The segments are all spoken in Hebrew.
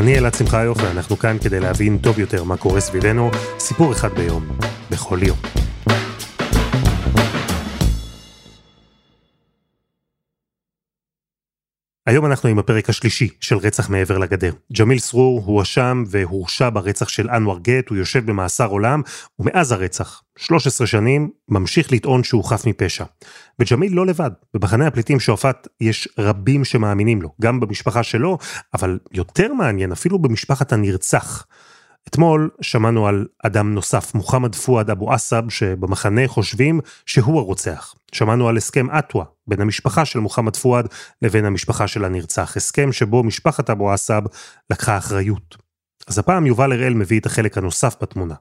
אני אלעד שמחיוף ואנחנו כאן כדי להבין טוב יותר מה קורה סביבנו, סיפור אחד ביום, בכל יום. היום אנחנו עם הפרק השלישי של רצח מעבר לגדר. ג'מיל סרור הואשם והורשע ברצח של אנואר גט, הוא יושב במאסר עולם, ומאז הרצח, 13 שנים, ממשיך לטעון שהוא חף מפשע. וג'מיל לא לבד, במחנה הפליטים שועפאט יש רבים שמאמינים לו, גם במשפחה שלו, אבל יותר מעניין, אפילו במשפחת הנרצח. אתמול שמענו על אדם נוסף, מוחמד פואד אבו עסב, שבמחנה חושבים שהוא הרוצח. שמענו על הסכם אטווה בין המשפחה של מוחמד פואד לבין המשפחה של הנרצח, הסכם שבו משפחת אבו עסב לקחה אחריות. אז הפעם יובל הראל מביא את החלק הנוסף בתמונה,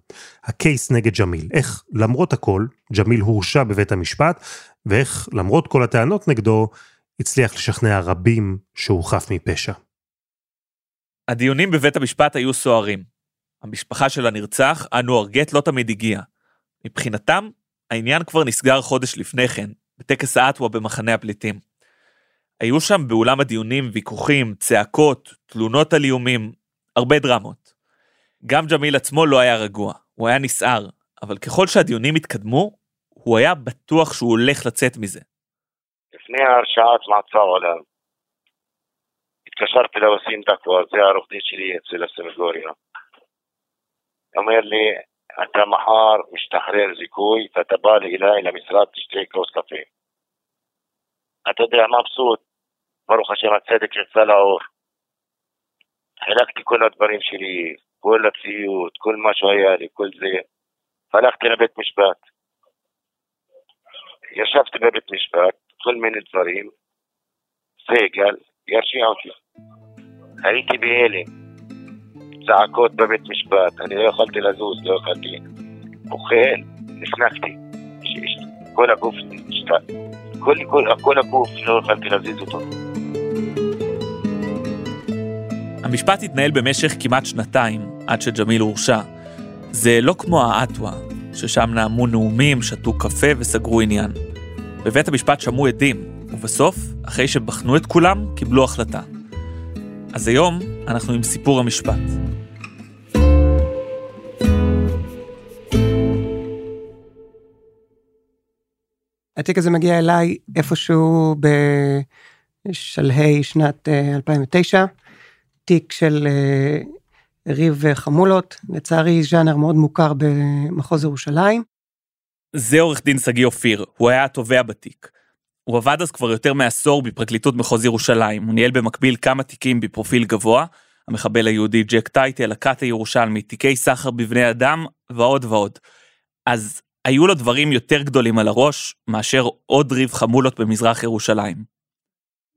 הקייס נגד ג'מיל, איך למרות הכל, ג'מיל הורשע בבית המשפט, ואיך למרות כל הטענות נגדו, הצליח לשכנע רבים שהוא חף מפשע. הדיונים בבית המשפט היו סוערים. המשפחה של הנרצח, אנואר גט, לא תמיד הגיע. מבחינתם, העניין כבר נסגר חודש לפני כן, בטקס האטווה במחנה הפליטים. היו שם באולם הדיונים ויכוחים, צעקות, תלונות על איומים, הרבה דרמות. גם ג'מיל עצמו לא היה רגוע, הוא היה נסער, אבל ככל שהדיונים התקדמו, הוא היה בטוח שהוא הולך לצאת מזה. לפני ההרשעת מעצר עולם, התקשרתי לווסים דקווה, זה העורך דין שלי אצל הסנגוריה. אומר לי, אתה מחר משתחרר זיכוי ואתה בא אליי למשרד תשתה כוס קפה. אתה יודע, מבסוט, ברוך השם הצדק יצא לאור. חילקתי כל הדברים שלי, כל הציוד, כל מה שהיה לי, כל זה. הלכתי לבית משפט. ישבתי בבית משפט, כל מיני דברים. סגל, ירשיע אותי. הייתי בהלם. צעקות בבית משפט, אני לא יכולתי לזוז, לא יכולתי. אוכל, נחנקתי. כל הגוף, כל, כל, כל הגוף, לא יכולתי להזיז אותו. המשפט התנהל במשך כמעט שנתיים, עד שג'מיל הורשע. זה לא כמו האטווה, ששם נאמו נאומים, שתו קפה וסגרו עניין. בבית המשפט שמעו עדים, ובסוף, אחרי שבחנו את כולם, קיבלו החלטה. אז היום אנחנו עם סיפור המשפט. התיק הזה מגיע אליי איפשהו בשלהי שנת 2009, אה, תיק של אה, ריב חמולות, לצערי ז'אנר מאוד מוכר במחוז ירושלים. זה עורך דין שגיא אופיר, הוא היה התובע בתיק. הוא עבד אז כבר יותר מעשור בפרקליטות מחוז ירושלים, הוא ניהל במקביל כמה תיקים בפרופיל גבוה, המחבל היהודי ג'ק טייטל, הכת הירושלמי, תיקי סחר בבני אדם ועוד ועוד. אז היו לו דברים יותר גדולים על הראש מאשר עוד ריב חמולות במזרח ירושלים.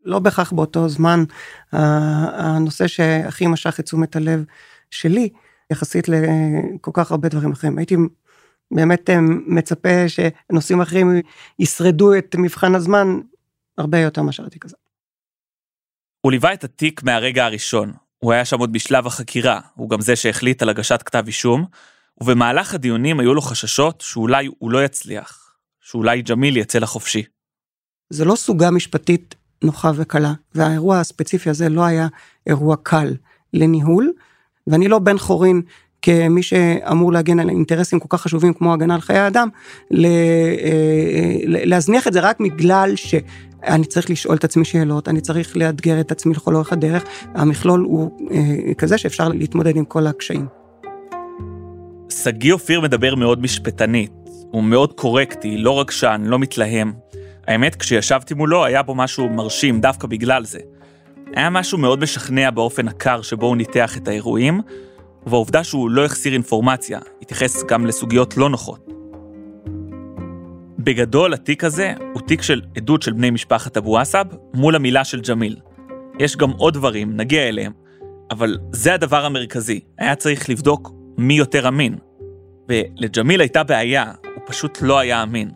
לא בהכרח באותו זמן הנושא שהכי משך את תשומת הלב שלי יחסית לכל כך הרבה דברים אחרים. הייתי באמת אה, מצפה שנושאים אחרים ישרדו את מבחן הזמן הרבה יותר מאשר התיק הזה. הוא ליווה את התיק מהרגע הראשון. הוא היה שם עוד בשלב החקירה, הוא גם זה שהחליט על הגשת כתב אישום, ובמהלך הדיונים היו לו חששות שאולי הוא לא יצליח, שאולי ג'מיל יצא לחופשי. זה לא סוגה משפטית נוחה וקלה, והאירוע הספציפי הזה לא היה אירוע קל לניהול, ואני לא בן חורין כמי שאמור להגן על אינטרסים כל כך חשובים כמו הגנה על חיי האדם, אה, להזניח את זה רק בגלל שאני צריך לשאול את עצמי שאלות, אני צריך לאתגר את עצמי לכל אורך הדרך, המכלול הוא אה, כזה שאפשר להתמודד עם כל הקשיים. שגיא אופיר מדבר מאוד משפטנית, הוא מאוד קורקטי, לא רגשן, לא מתלהם. האמת, כשישבתי מולו היה בו משהו מרשים דווקא בגלל זה. היה משהו מאוד משכנע באופן הקר שבו הוא ניתח את האירועים, ובעובדה שהוא לא החסיר אינפורמציה, התייחס גם לסוגיות לא נוחות. בגדול, התיק הזה הוא תיק של עדות של בני משפחת אבו עסב מול המילה של ג'מיל. יש גם עוד דברים, נגיע אליהם, אבל זה הדבר המרכזי, היה צריך לבדוק מי יותר אמין. ולג'מיל הייתה בעיה, הוא פשוט לא היה אמין.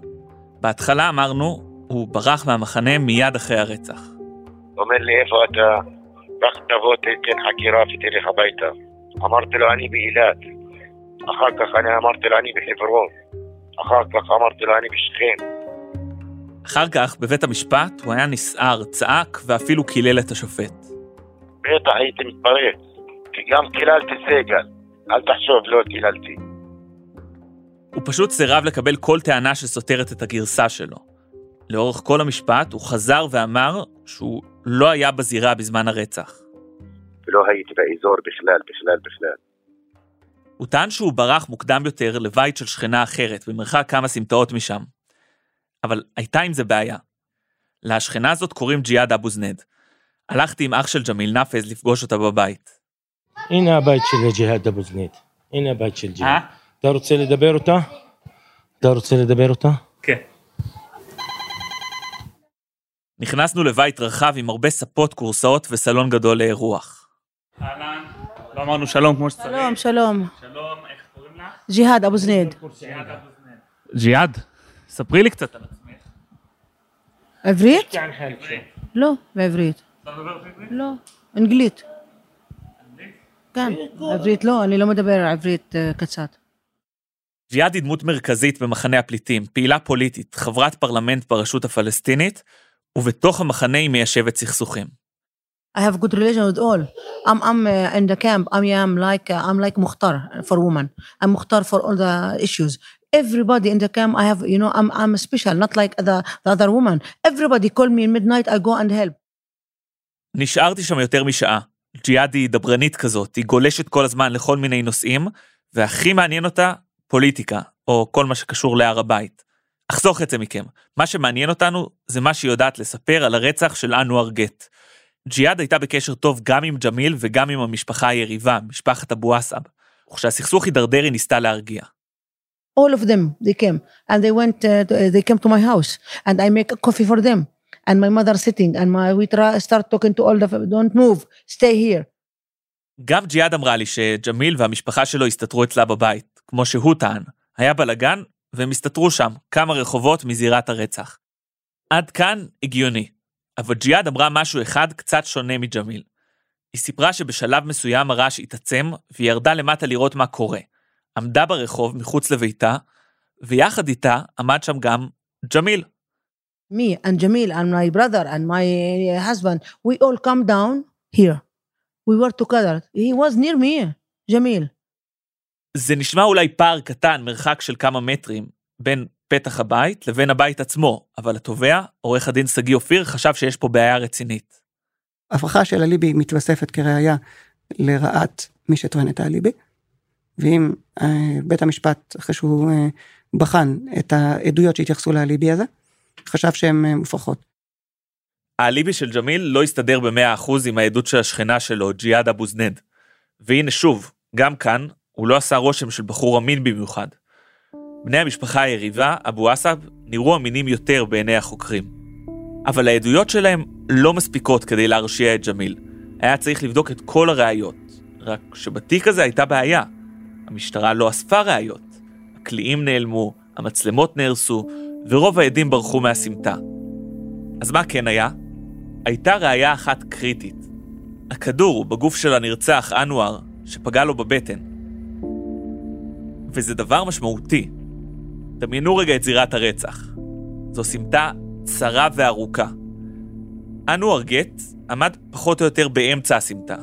בהתחלה אמרנו, הוא ברח מהמחנה מיד אחרי הרצח. אומר לי, איפה אתה? קח תבוא, תתן חקירה ותלך הביתה. אמרתי לו, אני באילת. אחר כך אני אמרתי לו, אני בחברון. אחר כך אמרתי לו, אני בשכם. אחר כך, בבית המשפט, הוא היה נסער, צעק ואפילו קילל את השופט. בטח הייתי מתפרץ, כי גם קיללתי סגל. אל תחשוב, לא קיללתי. פשוט סירב לקבל כל טענה שסותרת את הגרסה שלו. לאורך כל המשפט הוא חזר ואמר שהוא לא היה בזירה בזמן הרצח. ולא הייתי באזור בכלל, בכלל, בכלל. הוא טען שהוא ברח מוקדם יותר לבית של שכנה אחרת, במרחק כמה סמטאות משם. אבל הייתה עם זה בעיה. לשכנה הזאת קוראים ג'יהאד אבו זנד. הלכתי עם אח של ג'מיל נאפז לפגוש אותה בבית. הנה הבית של ג'יהאד אבו זנד. הנה הבית של ג'יהאד. אתה רוצה לדבר אותה? אתה רוצה לדבר אותה? כן. נכנסנו לבית רחב עם הרבה ספות, כורסאות וסלון גדול לאירוח. אהלן, לא אמרנו שלום כמו שצריך. שלום, שלום. שלום, איך קוראים לך? ג'יהאד אבו זניד. ג'יהאד, ספרי לי קצת על עצמך. עברית? לא, בעברית. לא, אנגלית. כן, עברית לא, אני לא מדבר עברית אה, קצת. ג'יהאד היא דמות מרכזית במחנה הפליטים, פעילה פוליטית, חברת פרלמנט ברשות הפלסטינית, ובתוך המחנה היא מיישבת סכסוכים. I have good relation with all. I'm I'm uh, in the camp. I am like uh, I'm like Mukhtar for women. I'm Mukhtar for all the issues. Everybody in the camp, I have you know I'm I'm special, not like the the other woman. Everybody call me in midnight. I go and help. נשארתי שם יותר משעה. ג'יהאד היא דברנית כזאת, היא גולשת כל הזמן לכל מיני נושאים, והכי מעניין אותה, פוליטיקה, או כל מה שקשור להר הבית. אחסוך את זה מכם. מה שמעניין אותנו זה מה שהיא יודעת לספר על הרצח של אנואר גט. ג'יהאד הייתה בקשר טוב גם עם ג'מיל וגם עם המשפחה היריבה, משפחת אבו עסב. וכשהסכסוך הידרדר היא ניסתה להרגיע. All of them they came and they went uh, they came to my house and I make a coffee for them and my mother sitting and my we try, start talking to all the don't move stay here. גם ג'יהאד אמרה לי שג'מיל והמשפחה שלו הסתתרו אצלה בבית, כמו שהוא טען. היה בלאגן, והם הסתתרו שם, כמה רחובות מזירת הרצח. עד כאן הגיוני. אבל ג'יהאד אמרה משהו אחד קצת שונה מג'מיל. היא סיפרה שבשלב מסוים הרעש התעצם, והיא ירדה למטה לראות מה קורה. עמדה ברחוב מחוץ לביתה, ויחד איתה עמד שם גם ג'מיל. me and Jamil and my brother and my uh, husband, we all come down here. We were together. He was near me, Jamil. זה נשמע אולי פער קטן, מרחק של כמה מטרים, בין פתח הבית לבין הבית עצמו, אבל התובע, עורך הדין שגיא אופיר, חשב שיש פה בעיה רצינית. ההפרחה של אליבי מתווספת כראיה לרעת מי שטוען את האליבי. ואם אה, בית המשפט, אחרי שהוא אה, בחן את העדויות שהתייחסו לאליבי הזה, חשב שהן אה, מופרכות. האליבי של ג'מיל לא הסתדר ב-100% עם העדות של השכנה שלו, ג'יהאד אבו זנד. והנה שוב, גם כאן, הוא לא עשה רושם של בחור אמין במיוחד. בני המשפחה היריבה, אבו עסב, נראו אמינים יותר בעיני החוקרים. אבל העדויות שלהם לא מספיקות כדי להרשיע את ג'מיל. היה צריך לבדוק את כל הראיות. רק שבתיק הזה הייתה בעיה. המשטרה לא אספה ראיות. הקליעים נעלמו, המצלמות נהרסו, ורוב העדים ברחו מהסמטה. אז מה כן היה? הייתה ראיה אחת קריטית. הכדור בגוף של הנרצח, אנואר, שפגע לו בבטן. וזה דבר משמעותי. דמיינו רגע את זירת הרצח. זו סמטה צרה וארוכה. אנואר גט עמד פחות או יותר באמצע הסמטה.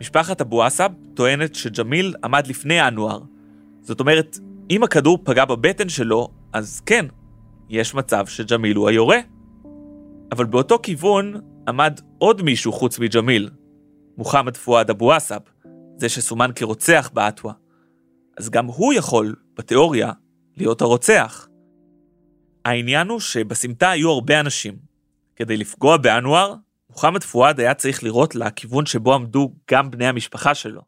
משפחת אבו עסב טוענת שג'מיל עמד לפני אנואר. זאת אומרת, אם הכדור פגע בבטן שלו, אז כן, יש מצב שג'מיל הוא היורה. אבל באותו כיוון עמד עוד מישהו חוץ מג'מיל, מוחמד פואד אבו עסב, זה שסומן כרוצח באטווה. אז גם הוא יכול, בתיאוריה, להיות הרוצח. העניין הוא שבסמטה היו הרבה אנשים. כדי לפגוע באנואר, מוחמד פואד היה צריך לראות לכיוון שבו עמדו גם בני המשפחה שלו.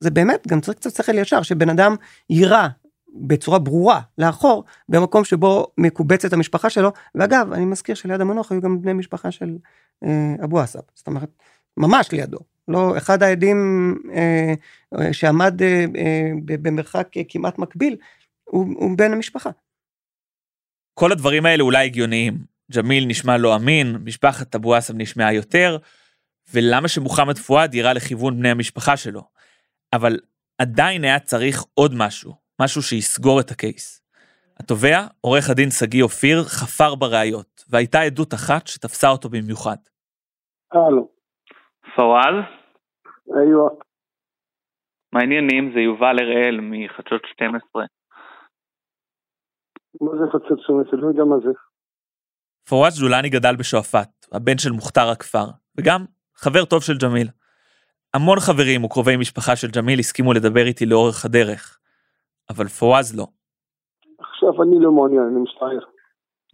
זה באמת גם צריך קצת שכל ישר, שבן אדם יירה בצורה ברורה לאחור במקום שבו מקובצת המשפחה שלו, ואגב, אני מזכיר שליד המנוח היו גם בני משפחה של אה, אבו עסב, זאת אומרת, ממש לידו, לא, אחד העדים אה, אה, שעמד אה, אה, במרחק כמעט מקביל, הוא, הוא בן המשפחה. כל הדברים האלה אולי הגיוניים. ג'מיל נשמע לא אמין, משפחת אבו אסם נשמעה יותר, ולמה שמוחמד פואד יירה לכיוון בני המשפחה שלו. אבל עדיין היה צריך עוד משהו, משהו שיסגור את הקייס. התובע, עורך הדין שגיא אופיר, חפר בראיות, והייתה עדות אחת שתפסה אותו במיוחד. הלו. פוואל? איוע. מה העניינים? זה יובל הראל מחדשות 12. מה זה חדשות 12? לא יודע מה זה. פוואד ז'ולני גדל בשועפאט, הבן של מוכתר הכפר, וגם חבר טוב של ג'מיל. המון חברים וקרובי משפחה של ג'מיל הסכימו לדבר איתי לאורך הדרך, אבל פואז לא. עכשיו אני לא מעוניין, אני מצטער.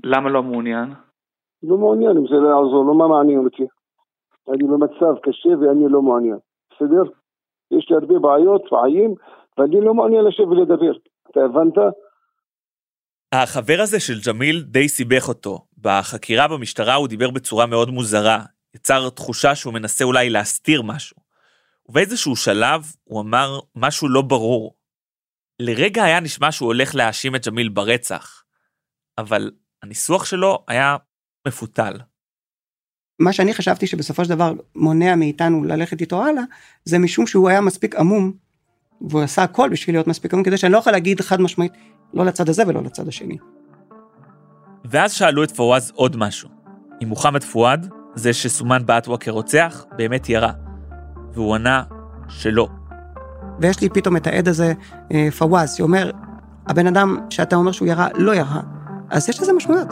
למה לא מעוניין? לא מעוניין, אם זה לא יעזור, לא מה מעניין אותי. אני במצב קשה ואני לא מעוניין, בסדר? יש לי הרבה בעיות, בעיים, ואני לא מעוניין לשבת ולדבר. אתה הבנת? החבר הזה של ג'מיל די סיבך אותו. בחקירה במשטרה הוא דיבר בצורה מאוד מוזרה, יצר תחושה שהוא מנסה אולי להסתיר משהו. ובאיזשהו שלב הוא אמר משהו לא ברור. לרגע היה נשמע שהוא הולך להאשים את ג'מיל ברצח, אבל הניסוח שלו היה מפותל. מה שאני חשבתי שבסופו של דבר מונע מאיתנו ללכת איתו הלאה, זה משום שהוא היה מספיק עמום, והוא עשה הכל בשביל להיות מספיק עמום, כדי שאני לא יכול להגיד חד משמעית, לא לצד הזה ולא לצד השני. ואז שאלו את פואז עוד משהו. אם מוחמד פואד, זה שסומן באטווה כרוצח, באמת ירה. והוא ענה שלא. ויש לי פתאום את העד הזה, אה, פואז, שאומר, הבן אדם שאתה אומר שהוא ירה, לא ירה. אז יש לזה משמעות.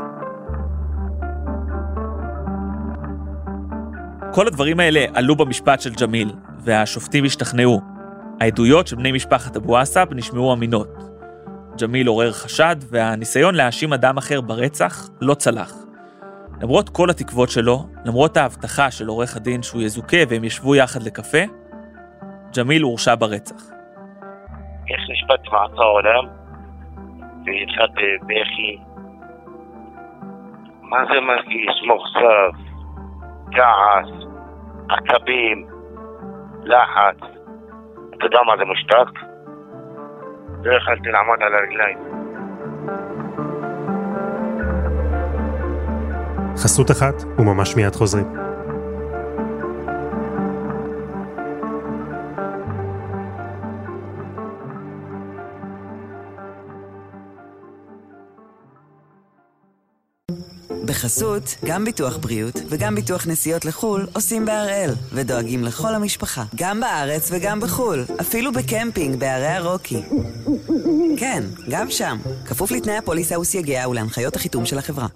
כל הדברים האלה עלו במשפט של ג'מיל, והשופטים השתכנעו. העדויות של בני משפחת אבו עסאב נשמעו אמינות. ג'מיל עורר חשד, והניסיון להאשים אדם אחר ברצח לא צלח. למרות כל התקוות שלו, למרות ההבטחה של עורך הדין שהוא יזוכה והם ישבו יחד לקפה, ג'מיל הורשע ברצח. איך נשפט מעצר עולם והתחלתי בכי? מה זה מרגיש? מוכסף, כעס, עצבים, לחץ. אתה יודע מה זה מושתק? לא יכלתי לעמוד על הרגליים. חסות אחת, וממש מיד חוזרים. בחסות, גם ביטוח בריאות וגם ביטוח נסיעות לחו"ל עושים בהראל, ודואגים לכל המשפחה, גם בארץ וגם בחו"ל, אפילו בקמפינג בערי הרוקי. כן, גם שם, כפוף לתנאי הפוליסה וסייגיה ולהנחיות החיתום של החברה.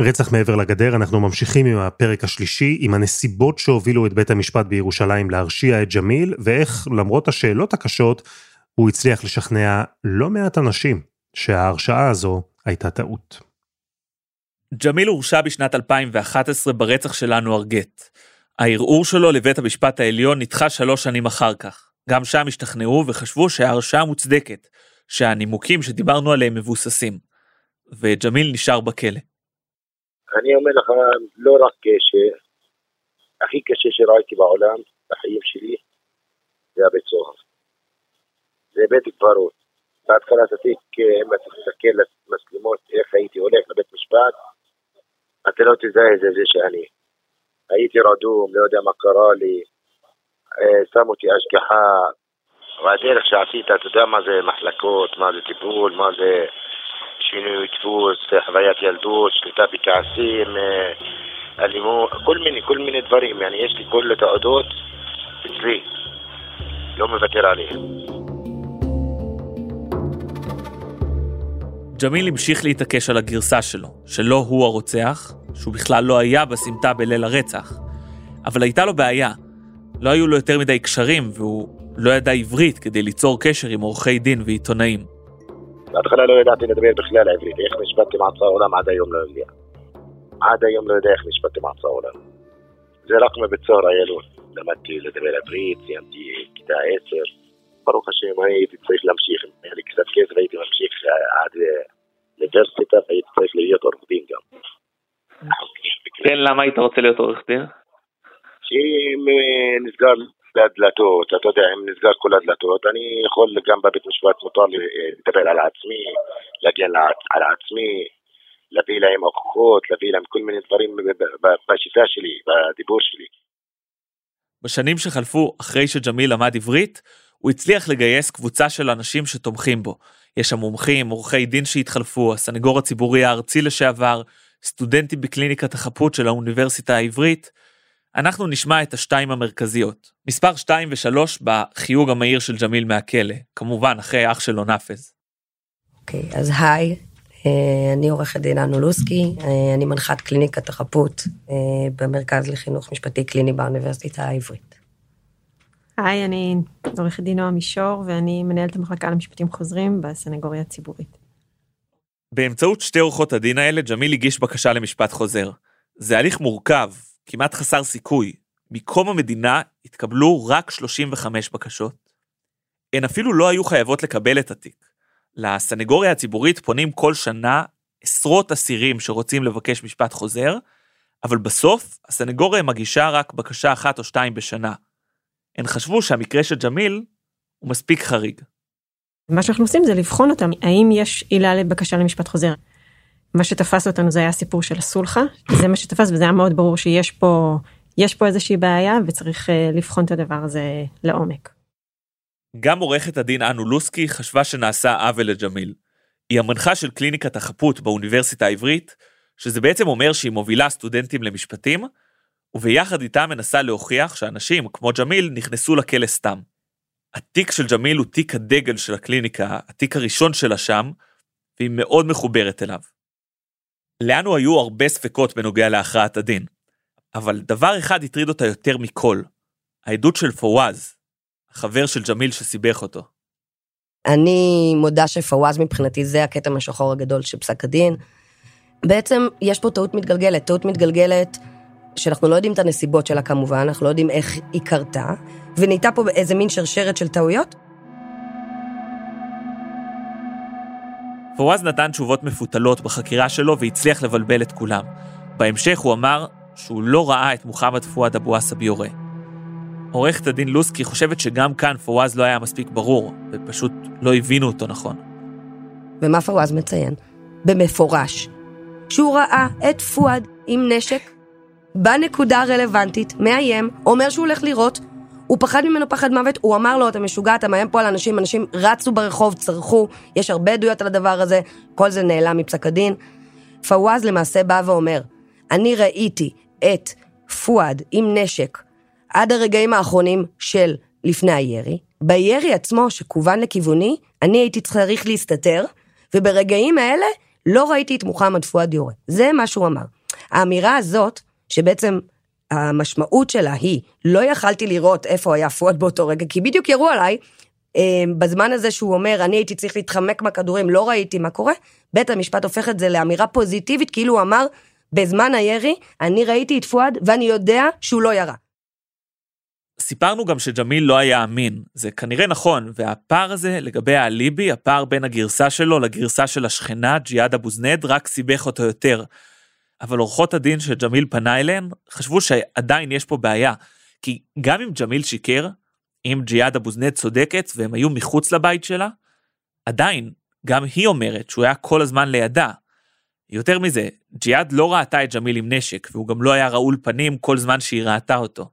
רצח מעבר לגדר, אנחנו ממשיכים עם הפרק השלישי, עם הנסיבות שהובילו את בית המשפט בירושלים להרשיע את ג'מיל, ואיך למרות השאלות הקשות, הוא הצליח לשכנע לא מעט אנשים שההרשעה הזו הייתה טעות. ג'מיל הורשע בשנת 2011 ברצח של אנואר גט. הערעור שלו לבית המשפט העליון נדחה שלוש שנים אחר כך. גם שם השתכנעו וחשבו שההרשעה מוצדקת, שהנימוקים שדיברנו עליהם מבוססים. וג'מיל נשאר בכלא. אני אומר לך, לא רק שהכי קשה שראיתי בעולם, בחיים שלי, זה הבית סוהר. זה בית קברות. בהתחלת התיק, אם אתה תסתכל למצלמות, איך הייתי הולך לבית משפט, אתה לא תזהה את זה, זה שאני. הייתי רדום, לא יודע מה קרה לי, אה, שם אותי השגחה, והדרך שעשית, אתה יודע מה זה מחלקות, מה זה טיפול, מה זה שינוי דפוס, חוויית ילדות, שליטה בכעסים, אה, אלימות, כל מיני, כל מיני דברים, يعني יש לי כל התעודות אצלי, לא מוותר עליהם. ג'מיל המשיך להתעקש על הגרסה שלו, שלא הוא הרוצח, שהוא בכלל לא היה בסמטה בליל הרצח. אבל הייתה לו בעיה, לא היו לו יותר מדי קשרים, והוא לא ידע עברית כדי ליצור קשר עם עורכי דין ועיתונאים. בהתחלה לא ידעתי לדבר בכלל עברית, איך נשפטתי מעצר עולם עד היום לא יודע. עד היום לא יודע איך נשפטתי מעצר עולם. זה רק מבית סוהר איילון. למדתי לדבר עברית, סיימתי כיתה עשר. ברוך השם הייתי צריך להמשיך, אם היה לי קצת כסף הייתי ממשיך עד אוניברסיטה והייתי צריך להיות עורך דין גם. כן, למה היית רוצה להיות עורך דין? שאם אה, נסגר הדלתות, אתה יודע, אם נסגר כל הדלתות, אני יכול גם בבית משפט מותר אה, לדבר על עצמי, להגן על- עצמי, להביא להם הוכחות, להביא להם כל מיני דברים בשיטה שלי, בדיבור שלי. בשנים שחלפו אחרי שג'מיל למד עברית, הוא הצליח לגייס קבוצה של אנשים שתומכים בו. יש שם מומחים, עורכי דין שהתחלפו, הסנגור הציבורי הארצי לשעבר, סטודנטים בקליניקת החפות של האוניברסיטה העברית. אנחנו נשמע את השתיים המרכזיות. מספר 2 ו-3 בחיוג המהיר של ג'מיל מהכלא, כמובן אחרי אח שלו נאפז. אוקיי, אז היי, אה, אני עורכת דין אנו לוסקי, אה, אני מנחת קליניקת החפות אה, במרכז לחינוך משפטי קליני באוניברסיטה העברית. היי, אני עורכת דין נועה מישור, ואני מנהלת המחלקה למשפטים חוזרים בסנגוריה הציבורית. באמצעות שתי עורכות הדין האלה, ג'מיל הגיש בקשה למשפט חוזר. זה הליך מורכב, כמעט חסר סיכוי. מקום המדינה התקבלו רק 35 בקשות. הן אפילו לא היו חייבות לקבל את התיק. לסנגוריה הציבורית פונים כל שנה עשרות אסירים שרוצים לבקש משפט חוזר, אבל בסוף הסנגוריה מגישה רק בקשה אחת או שתיים בשנה. הן חשבו שהמקרה של ג'מיל הוא מספיק חריג. מה שאנחנו עושים זה לבחון אותם, האם יש עילה לבקשה למשפט חוזר. מה שתפס אותנו זה היה הסיפור של הסולחה, זה מה שתפס וזה היה מאוד ברור שיש פה, יש פה איזושהי בעיה וצריך אה, לבחון את הדבר הזה לעומק. גם עורכת הדין אנו לוסקי חשבה שנעשה עוול לג'מיל. היא המנחה של קליניקת החפות באוניברסיטה העברית, שזה בעצם אומר שהיא מובילה סטודנטים למשפטים, וביחד איתה מנסה להוכיח שאנשים כמו ג'מיל נכנסו לכלא סתם. התיק של ג'מיל הוא תיק הדגל של הקליניקה, התיק הראשון שלה שם, והיא מאוד מחוברת אליו. לאנו היו הרבה ספקות בנוגע להכרעת הדין, אבל דבר אחד הטריד אותה יותר מכל, העדות של פווז, החבר של ג'מיל שסיבך אותו. אני מודה שפווז מבחינתי זה הכתם השחור הגדול של פסק הדין. בעצם יש פה טעות מתגלגלת, טעות מתגלגלת שאנחנו לא יודעים את הנסיבות שלה כמובן, אנחנו לא יודעים איך היא קרתה, ונהייתה פה איזה מין שרשרת של טעויות. פווז נתן תשובות מפותלות בחקירה שלו והצליח לבלבל את כולם. בהמשך הוא אמר שהוא לא ראה את מוחמד פואד אבו עסב יורה. עורכת הדין לוסקי חושבת שגם כאן פווז לא היה מספיק ברור, ופשוט לא הבינו אותו נכון. ומה פווז מציין? במפורש, שהוא ראה את פואד עם נשק בנקודה הרלוונטית, מאיים, אומר שהוא הולך לירות, הוא פחד ממנו פחד מוות, הוא אמר לו, אתה משוגע, אתה מאיים פה על אנשים, אנשים רצו ברחוב, צרחו, יש הרבה עדויות על הדבר הזה, כל זה נעלם מפסק הדין. פווז למעשה בא ואומר, אני ראיתי את פואד עם נשק עד הרגעים האחרונים של לפני הירי. בירי עצמו, שכוון לכיווני, אני הייתי צריך להסתתר, וברגעים האלה לא ראיתי את מוחמד פואד יורה. זה מה שהוא אמר. האמירה הזאת, שבעצם המשמעות שלה היא, לא יכלתי לראות איפה היה פואד באותו רגע, כי בדיוק ירו עליי, אה, בזמן הזה שהוא אומר, אני הייתי צריך להתחמק מהכדורים, לא ראיתי מה קורה, בית המשפט הופך את זה לאמירה פוזיטיבית, כאילו הוא אמר, בזמן הירי, אני ראיתי את פואד, ואני יודע שהוא לא ירה. סיפרנו גם שג'מיל לא היה אמין, זה כנראה נכון, והפער הזה לגבי האליבי, הפער בין הגרסה שלו לגרסה של השכנה, ג'יהאד אבו זנד, רק סיבך אותו יותר. אבל עורכות הדין שג'מיל פנה אליהן, חשבו שעדיין יש פה בעיה. כי גם אם ג'מיל שיקר, אם ג'יהאד אבו זנד צודקת והם היו מחוץ לבית שלה, עדיין, גם היא אומרת שהוא היה כל הזמן לידה. יותר מזה, ג'יהאד לא ראתה את ג'מיל עם נשק, והוא גם לא היה רעול פנים כל זמן שהיא ראתה אותו.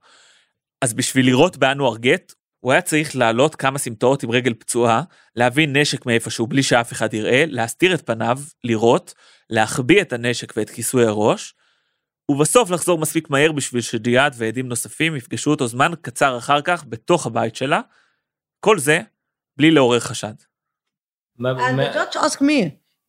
אז בשביל לראות באנואר גט, הוא היה צריך לעלות כמה סמטאות עם רגל פצועה, להביא נשק מאיפשהו בלי שאף אחד יראה, להסתיר את פניו, לירות, להחביא את הנשק ואת כיסוי הראש, ובסוף לחזור מספיק מהר בשביל שדיאד ועדים נוספים יפגשו אותו זמן קצר אחר כך בתוך הבית שלה. כל זה בלי לעורר חשד.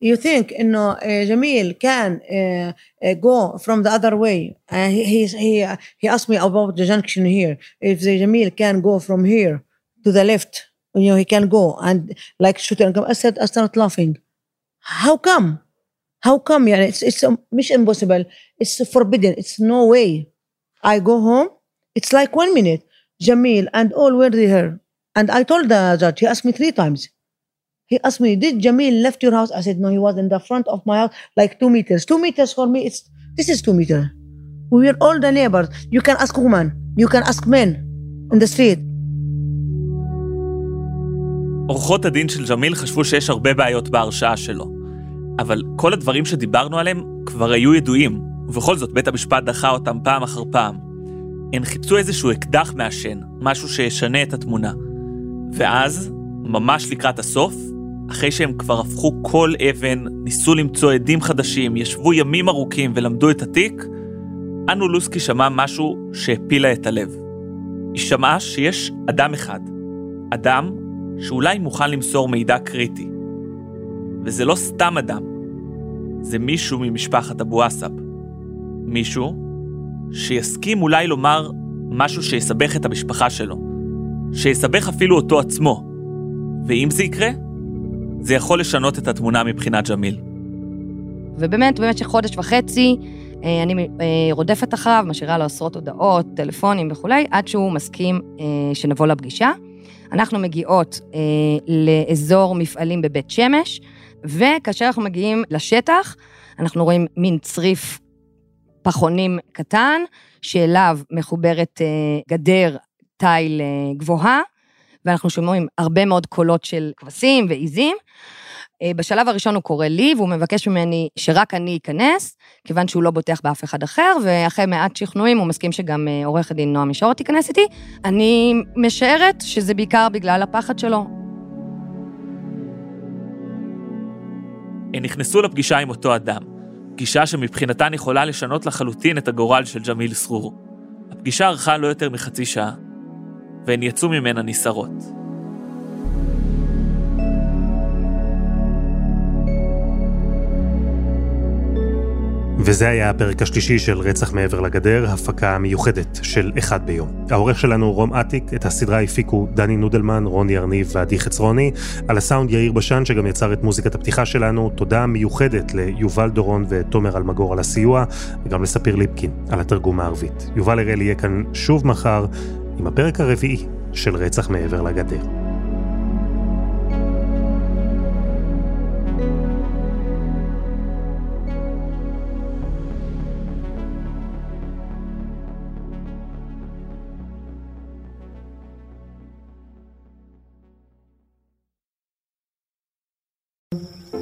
you think إنه uh, Jamil can uh, uh, go from the other way? Uh, he, he, he, uh, he asked me about the junction here. If the Jamil can go from here to the left, you know, he can go and like shoot and come. I said, I started laughing. How come? How come? Yeah, it's, it's um, مش impossible. It's forbidden. It's no way. I go home. It's like one minute. Jamil and all were there. And I told the judge, he asked me three times. He asked me, did Jamil left your house? I said, no, he was in the front of my house, like two meters. Two meters for me, it's This is two meter. We were all the neighbors. You can ask women. You can ask men in the street. עורכות הדין של ג'מיל חשבו שיש הרבה בעיות בהרשעה שלו. אבל כל הדברים שדיברנו עליהם כבר היו ידועים, ובכל זאת בית המשפט דחה אותם פעם אחר פעם. הן חיפשו איזשהו אקדח מעשן, משהו שישנה את התמונה. ואז, ממש לקראת הסוף, אחרי שהם כבר הפכו כל אבן, ניסו למצוא עדים חדשים, ישבו ימים ארוכים ולמדו את התיק, אנו לוסקי שמע משהו שהפילה את הלב. היא שמעה שיש אדם אחד, אדם שאולי מוכן למסור מידע קריטי. וזה לא סתם אדם, זה מישהו ממשפחת אבו עסב. מישהו שיסכים אולי לומר משהו שיסבך את המשפחה שלו, שיסבך אפילו אותו עצמו. ואם זה יקרה, זה יכול לשנות את התמונה מבחינת ג'מיל. ובאמת, במשך חודש וחצי, אה, אני אה, רודפת אחריו, משאירה לו עשרות הודעות, טלפונים וכולי, עד שהוא מסכים אה, שנבוא לפגישה. אנחנו מגיעות לאזור מפעלים בבית שמש, וכאשר אנחנו מגיעים לשטח, אנחנו רואים מין צריף פחונים קטן, שאליו מחוברת גדר תיל גבוהה, ואנחנו שומעים הרבה מאוד קולות של כבשים ועיזים. אה, בשלב הראשון הוא קורא לי, והוא מבקש ממני שרק אני אכנס, כיוון שהוא לא בוטח באף אחד אחר, ואחרי מעט שכנועים הוא מסכים שגם אה, עורכת דין נועה מישור תיכנס איתי. אני משערת שזה בעיקר בגלל הפחד שלו. הם נכנסו לפגישה עם אותו אדם, פגישה שמבחינתן יכולה לשנות לחלוטין את הגורל של ג'מיל סרור. הפגישה ארכה לא יותר מחצי שעה, והן יצאו ממנה נסערות. וזה היה הפרק השלישי של רצח מעבר לגדר, הפקה מיוחדת של אחד ביום. העורך שלנו רום אטיק, את הסדרה הפיקו דני נודלמן, רוני ארניב ועדי חצרוני, על הסאונד יאיר בשן שגם יצר את מוזיקת הפתיחה שלנו, תודה מיוחדת ליובל דורון ותומר אלמגור על הסיוע, וגם לספיר ליפקין על התרגום הערבית. יובל הראל יהיה כאן שוב מחר עם הפרק הרביעי של רצח מעבר לגדר.